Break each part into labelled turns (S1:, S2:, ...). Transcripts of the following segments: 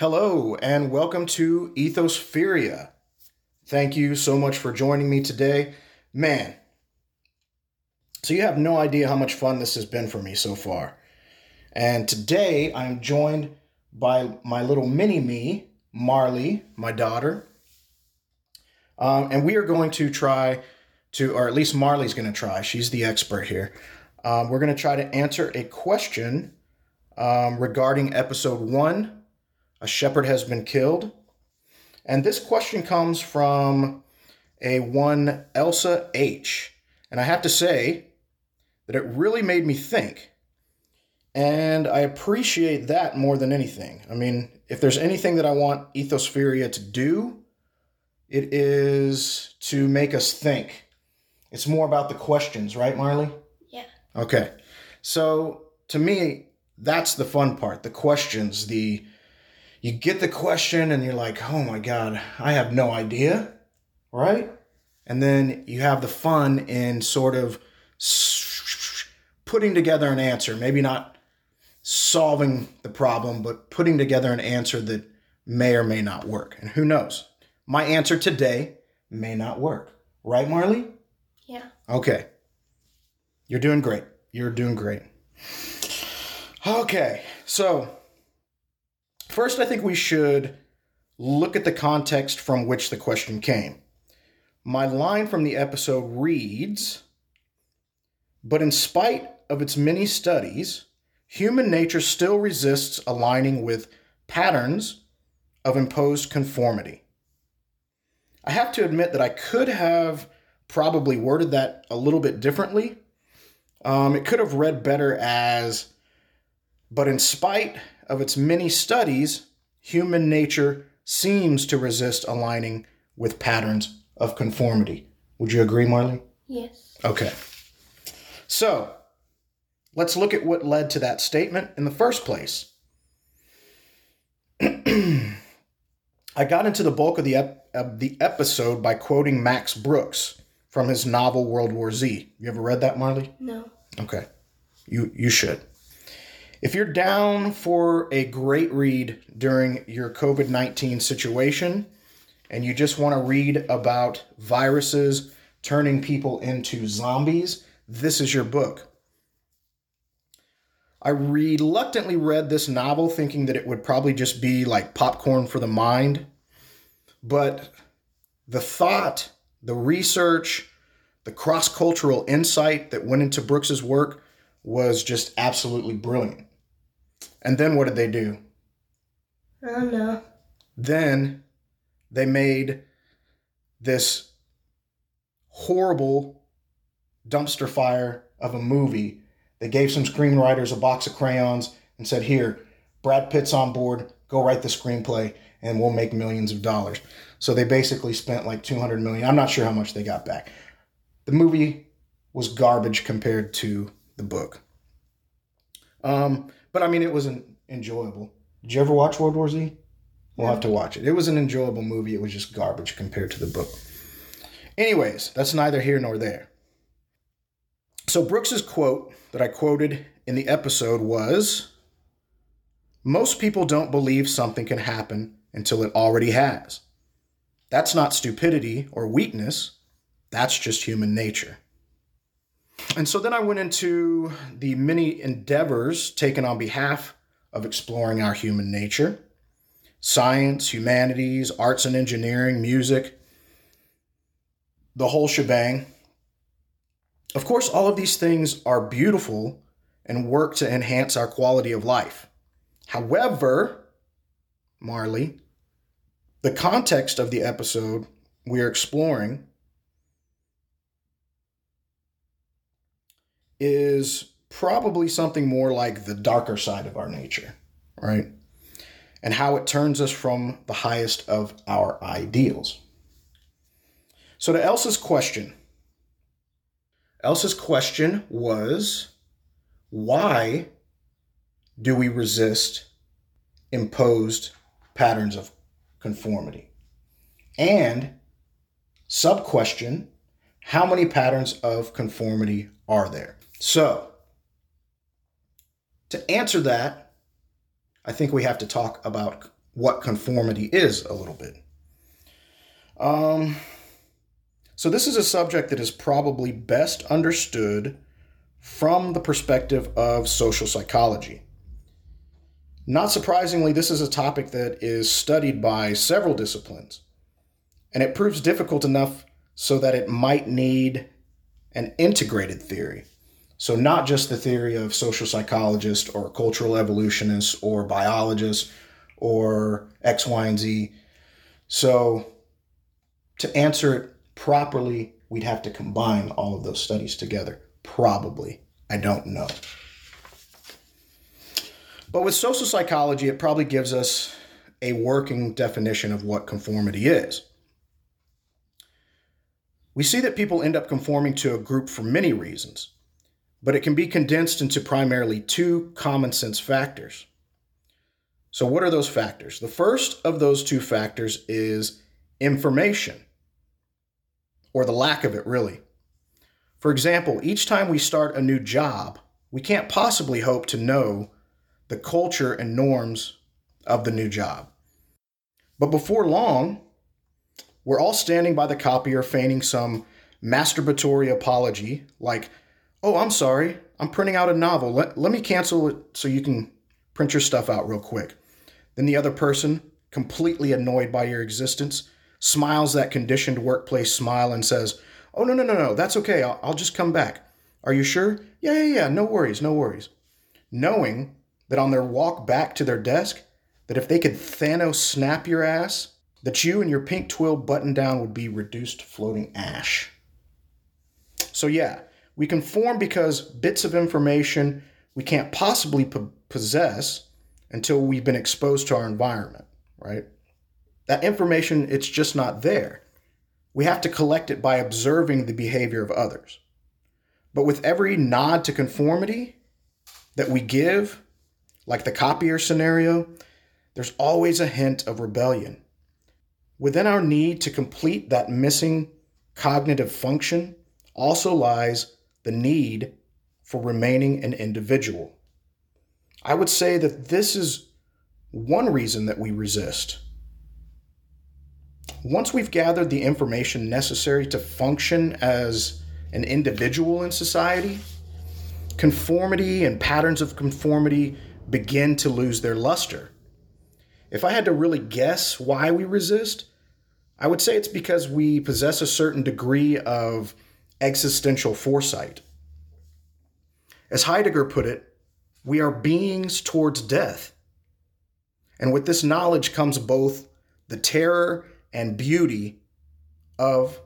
S1: Hello, and welcome to Ethospheria. Thank you so much for joining me today. Man, so you have no idea how much fun this has been for me so far. And today I'm joined by my little mini me, Marley, my daughter. Um, and we are going to try to, or at least Marley's going to try, she's the expert here. Um, we're going to try to answer a question um, regarding episode one a shepherd has been killed. And this question comes from a one Elsa H. And I have to say that it really made me think. And I appreciate that more than anything. I mean, if there's anything that I want Ethospheria to do, it is to make us think. It's more about the questions, right, Marley?
S2: Yeah.
S1: Okay. So to me, that's the fun part the questions, the you get the question and you're like, oh my God, I have no idea, right? And then you have the fun in sort of putting together an answer, maybe not solving the problem, but putting together an answer that may or may not work. And who knows? My answer today may not work. Right, Marley?
S2: Yeah.
S1: Okay. You're doing great. You're doing great. Okay, so First, I think we should look at the context from which the question came. My line from the episode reads But in spite of its many studies, human nature still resists aligning with patterns of imposed conformity. I have to admit that I could have probably worded that a little bit differently. Um, it could have read better as, but in spite of its many studies, human nature seems to resist aligning with patterns of conformity. Would you agree, Marley?
S2: Yes.
S1: Okay. So, let's look at what led to that statement in the first place. I got into the bulk of the, ep- of the episode by quoting Max Brooks from his novel World War Z. You ever read that, Marley?
S2: No.
S1: Okay. You you should. If you're down for a great read during your COVID 19 situation and you just want to read about viruses turning people into zombies, this is your book. I reluctantly read this novel thinking that it would probably just be like popcorn for the mind. But the thought, the research, the cross cultural insight that went into Brooks's work was just absolutely brilliant. And then what did they do?
S2: I don't know.
S1: Then they made this horrible dumpster fire of a movie. They gave some screenwriters a box of crayons and said, Here, Brad Pitt's on board, go write the screenplay, and we'll make millions of dollars. So they basically spent like 200 million. I'm not sure how much they got back. The movie was garbage compared to the book. Um, but I mean, it was an enjoyable. Did you ever watch World War Z? We'll have to watch it. It was an enjoyable movie. It was just garbage compared to the book. Anyways, that's neither here nor there. So Brooks's quote that I quoted in the episode was Most people don't believe something can happen until it already has. That's not stupidity or weakness, that's just human nature. And so then I went into the many endeavors taken on behalf of exploring our human nature science, humanities, arts and engineering, music, the whole shebang. Of course, all of these things are beautiful and work to enhance our quality of life. However, Marley, the context of the episode we are exploring is probably something more like the darker side of our nature, right? And how it turns us from the highest of our ideals. So, to Elsa's question, Elsa's question was why do we resist imposed patterns of conformity? And sub question, how many patterns of conformity are there? So, to answer that, I think we have to talk about what conformity is a little bit. Um, so, this is a subject that is probably best understood from the perspective of social psychology. Not surprisingly, this is a topic that is studied by several disciplines, and it proves difficult enough so that it might need an integrated theory. So, not just the theory of social psychologists or cultural evolutionists or biologists or X, Y, and Z. So, to answer it properly, we'd have to combine all of those studies together. Probably. I don't know. But with social psychology, it probably gives us a working definition of what conformity is. We see that people end up conforming to a group for many reasons, but it can be condensed into primarily two common sense factors. So, what are those factors? The first of those two factors is information, or the lack of it, really. For example, each time we start a new job, we can't possibly hope to know the culture and norms of the new job. But before long, we're all standing by the copier feigning some masturbatory apology, like, oh, I'm sorry, I'm printing out a novel. Let, let me cancel it so you can print your stuff out real quick. Then the other person, completely annoyed by your existence, smiles that conditioned workplace smile and says, Oh, no, no, no, no, that's okay. I'll, I'll just come back. Are you sure? Yeah, yeah, yeah, no worries, no worries. Knowing that on their walk back to their desk, that if they could Thanos snap your ass, that you and your pink twill button down would be reduced floating ash. So, yeah, we conform because bits of information we can't possibly po- possess until we've been exposed to our environment, right? That information, it's just not there. We have to collect it by observing the behavior of others. But with every nod to conformity that we give, like the copier scenario, there's always a hint of rebellion. Within our need to complete that missing cognitive function also lies the need for remaining an individual. I would say that this is one reason that we resist. Once we've gathered the information necessary to function as an individual in society, conformity and patterns of conformity begin to lose their luster. If I had to really guess why we resist, I would say it's because we possess a certain degree of existential foresight. As Heidegger put it, we are beings towards death. And with this knowledge comes both the terror and beauty of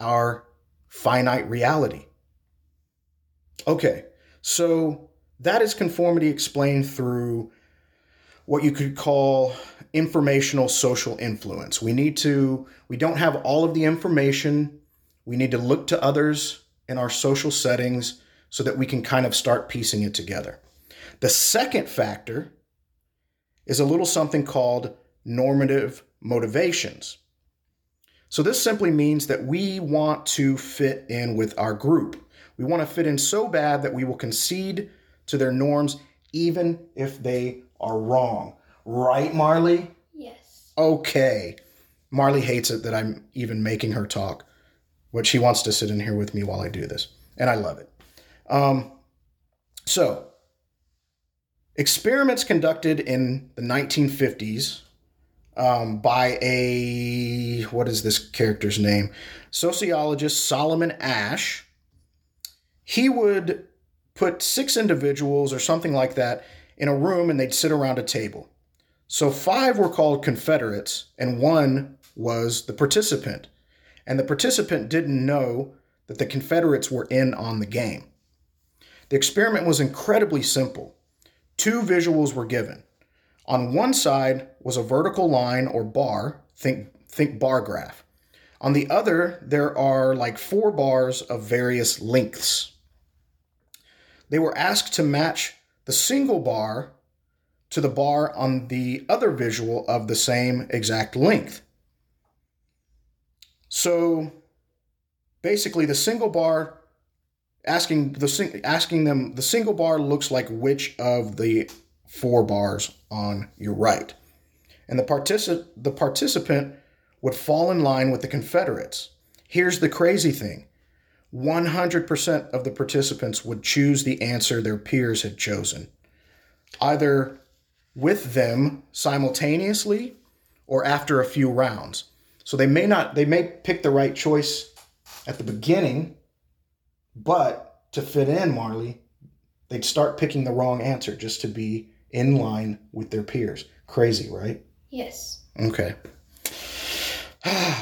S1: our finite reality. Okay, so that is conformity explained through what you could call informational social influence. We need to, we don't have all of the information. We need to look to others in our social settings so that we can kind of start piecing it together. The second factor is a little something called normative motivations. So, this simply means that we want to fit in with our group. We want to fit in so bad that we will concede to their norms, even if they are wrong. Right, Marley?
S2: Yes.
S1: Okay. Marley hates it that I'm even making her talk, but she wants to sit in here with me while I do this, and I love it. Um, so, experiments conducted in the 1950s um, by a what is this character's name? Sociologist Solomon Asch He would put six individuals or something like that in a room and they'd sit around a table. So five were called Confederates and one was the participant. And the participant didn't know that the Confederates were in on the game. The experiment was incredibly simple. Two visuals were given. On one side was a vertical line or bar, think, think bar graph. On the other, there are like four bars of various lengths. They were asked to match the single bar to the bar on the other visual of the same exact length. So basically, the single bar asking the asking them the single bar looks like which of the four bars on your right. and the, partici- the participant would fall in line with the Confederates. Here's the crazy thing 100% of the participants would choose the answer their peers had chosen, either with them simultaneously or after a few rounds. So they may not, they may pick the right choice at the beginning, but to fit in, Marley, they'd start picking the wrong answer just to be in line with their peers. Crazy, right?
S2: Yes.
S1: Okay.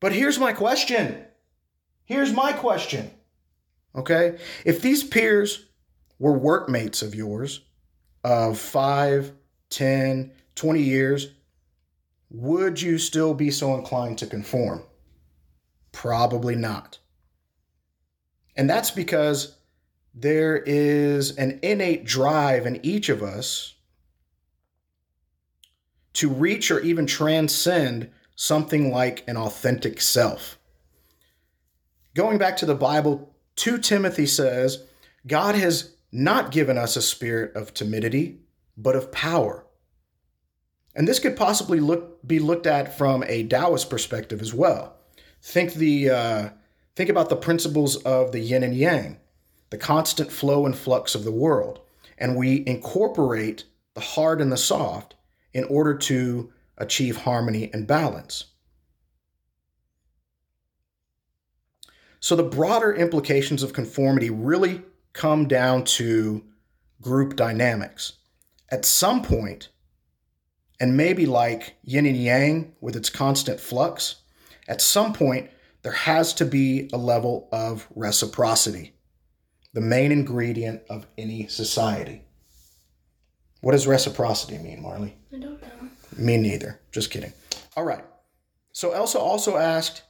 S1: but here's my question. Here's my question. Okay? If these peers were workmates of yours of 5, 10, 20 years, would you still be so inclined to conform? Probably not. And that's because there is an innate drive in each of us to reach or even transcend something like an authentic self. Going back to the Bible, 2 Timothy says, God has not given us a spirit of timidity, but of power. And this could possibly look, be looked at from a Taoist perspective as well. Think the uh, think about the principles of the yin and yang, the constant flow and flux of the world, and we incorporate the hard and the soft in order to achieve harmony and balance. So the broader implications of conformity really come down to group dynamics. At some point, and maybe like yin and yang with its constant flux, at some point, there has to be a level of reciprocity, the main ingredient of any society. What does reciprocity mean, Marley?
S2: I don't know.
S1: Me neither. Just kidding. All right. So Elsa also asked,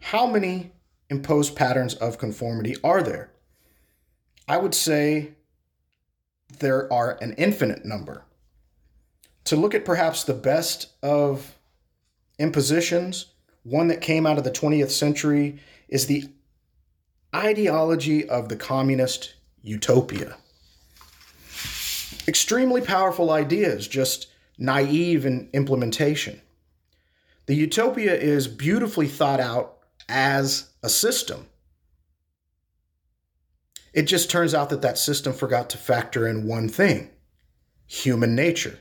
S1: how many imposed patterns of conformity are there? I would say there are an infinite number. To look at perhaps the best of impositions, one that came out of the 20th century is the ideology of the communist utopia. Extremely powerful ideas, just naive in implementation. The utopia is beautifully thought out as a system. It just turns out that that system forgot to factor in one thing human nature.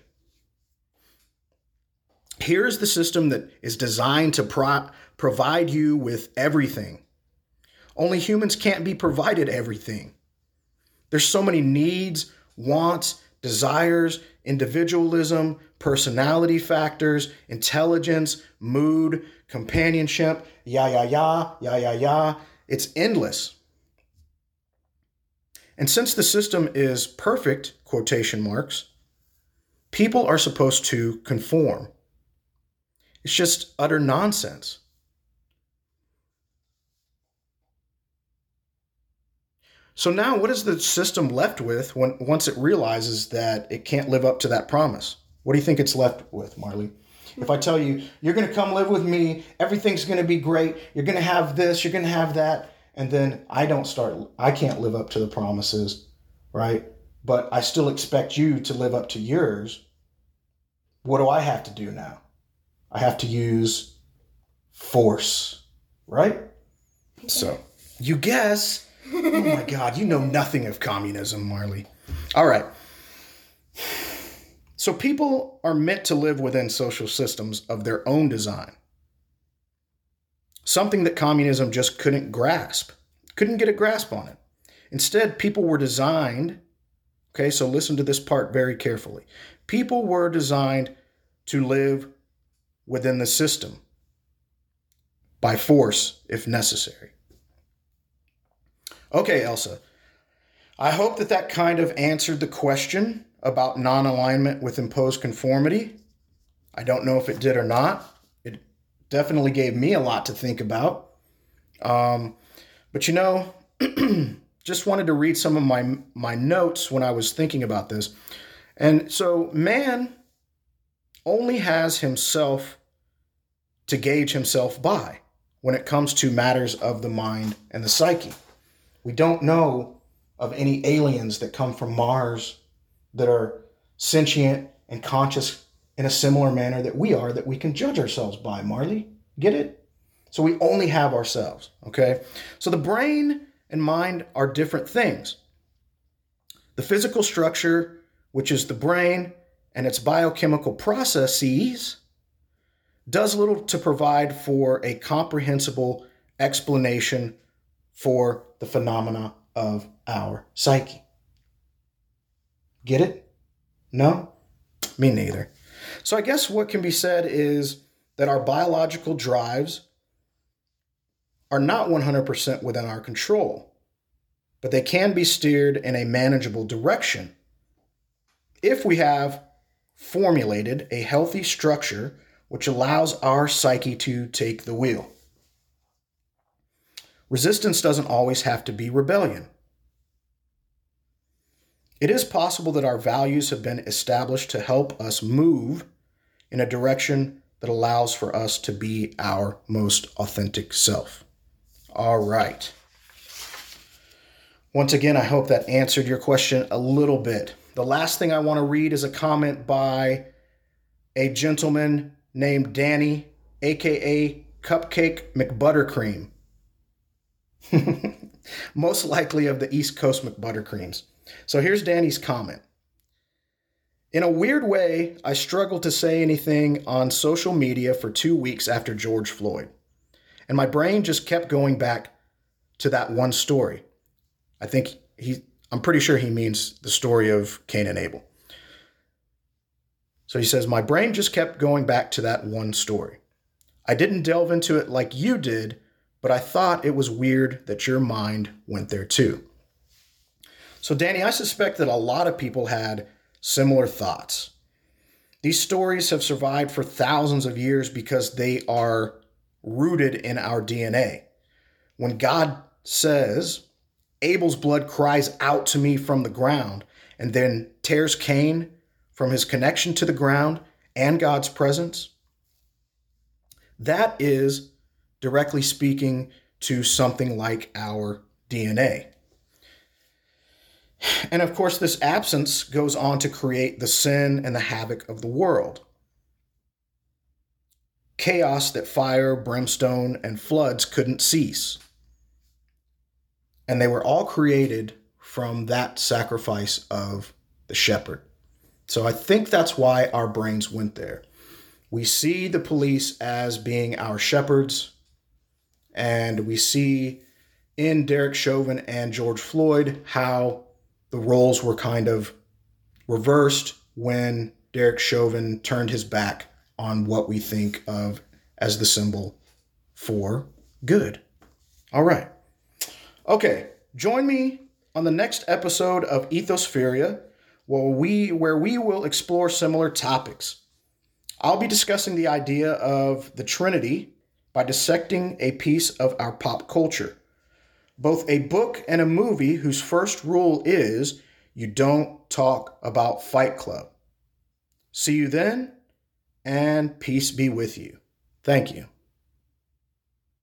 S1: Here's the system that is designed to pro- provide you with everything. Only humans can't be provided everything. There's so many needs, wants, desires, individualism, personality factors, intelligence, mood, companionship, ya ya ya, ya ya ya. It's endless. And since the system is perfect, quotation marks, people are supposed to conform. It's just utter nonsense. So now, what is the system left with when once it realizes that it can't live up to that promise? What do you think it's left with, Marley? If I tell you you're going to come live with me, everything's going to be great. You're going to have this, you're going to have that, and then I don't start. I can't live up to the promises, right? But I still expect you to live up to yours. What do I have to do now? I have to use force, right? So you guess. Oh my God, you know nothing of communism, Marley. All right. So people are meant to live within social systems of their own design. Something that communism just couldn't grasp, couldn't get a grasp on it. Instead, people were designed, okay, so listen to this part very carefully. People were designed to live within the system by force if necessary. Okay, Elsa. I hope that that kind of answered the question about non alignment with imposed conformity. I don't know if it did or not. It definitely gave me a lot to think about. Um, but you know, just wanted to read some of my my notes when I was thinking about this. And so man only has himself to gauge himself by when it comes to matters of the mind and the psyche. We don't know of any aliens that come from Mars that are sentient and conscious in a similar manner that we are that we can judge ourselves by. Marley, get it? So we only have ourselves, okay? So the brain and mind are different things. The physical structure, which is the brain and its biochemical processes, does little to provide for a comprehensible explanation for the phenomena of our psyche. Get it? No? Me neither. So I guess what can be said is that our biological drives are not 100% within our control, but they can be steered in a manageable direction if we have formulated a healthy structure which allows our psyche to take the wheel. Resistance doesn't always have to be rebellion. It is possible that our values have been established to help us move in a direction that allows for us to be our most authentic self. All right. Once again, I hope that answered your question a little bit. The last thing I want to read is a comment by a gentleman named Danny, aka Cupcake McButtercream. Most likely of the East Coast McButtercreams. So here's Danny's comment. In a weird way, I struggled to say anything on social media for two weeks after George Floyd. And my brain just kept going back to that one story. I think he, I'm pretty sure he means the story of Cain and Abel. So he says, My brain just kept going back to that one story. I didn't delve into it like you did, but I thought it was weird that your mind went there too. So, Danny, I suspect that a lot of people had similar thoughts. These stories have survived for thousands of years because they are rooted in our DNA. When God says, Abel's blood cries out to me from the ground, and then tears Cain from his connection to the ground and God's presence, that is directly speaking to something like our DNA. And of course, this absence goes on to create the sin and the havoc of the world. Chaos that fire, brimstone, and floods couldn't cease. And they were all created from that sacrifice of the shepherd. So I think that's why our brains went there. We see the police as being our shepherds, and we see in Derek Chauvin and George Floyd how the roles were kind of reversed when Derek Chauvin turned his back on what we think of as the symbol for good. All right. Okay, join me on the next episode of Ethospheria where we where we will explore similar topics. I'll be discussing the idea of the Trinity by dissecting a piece of our pop culture both a book and a movie whose first rule is you don't talk about Fight Club. See you then, and peace be with you. Thank you.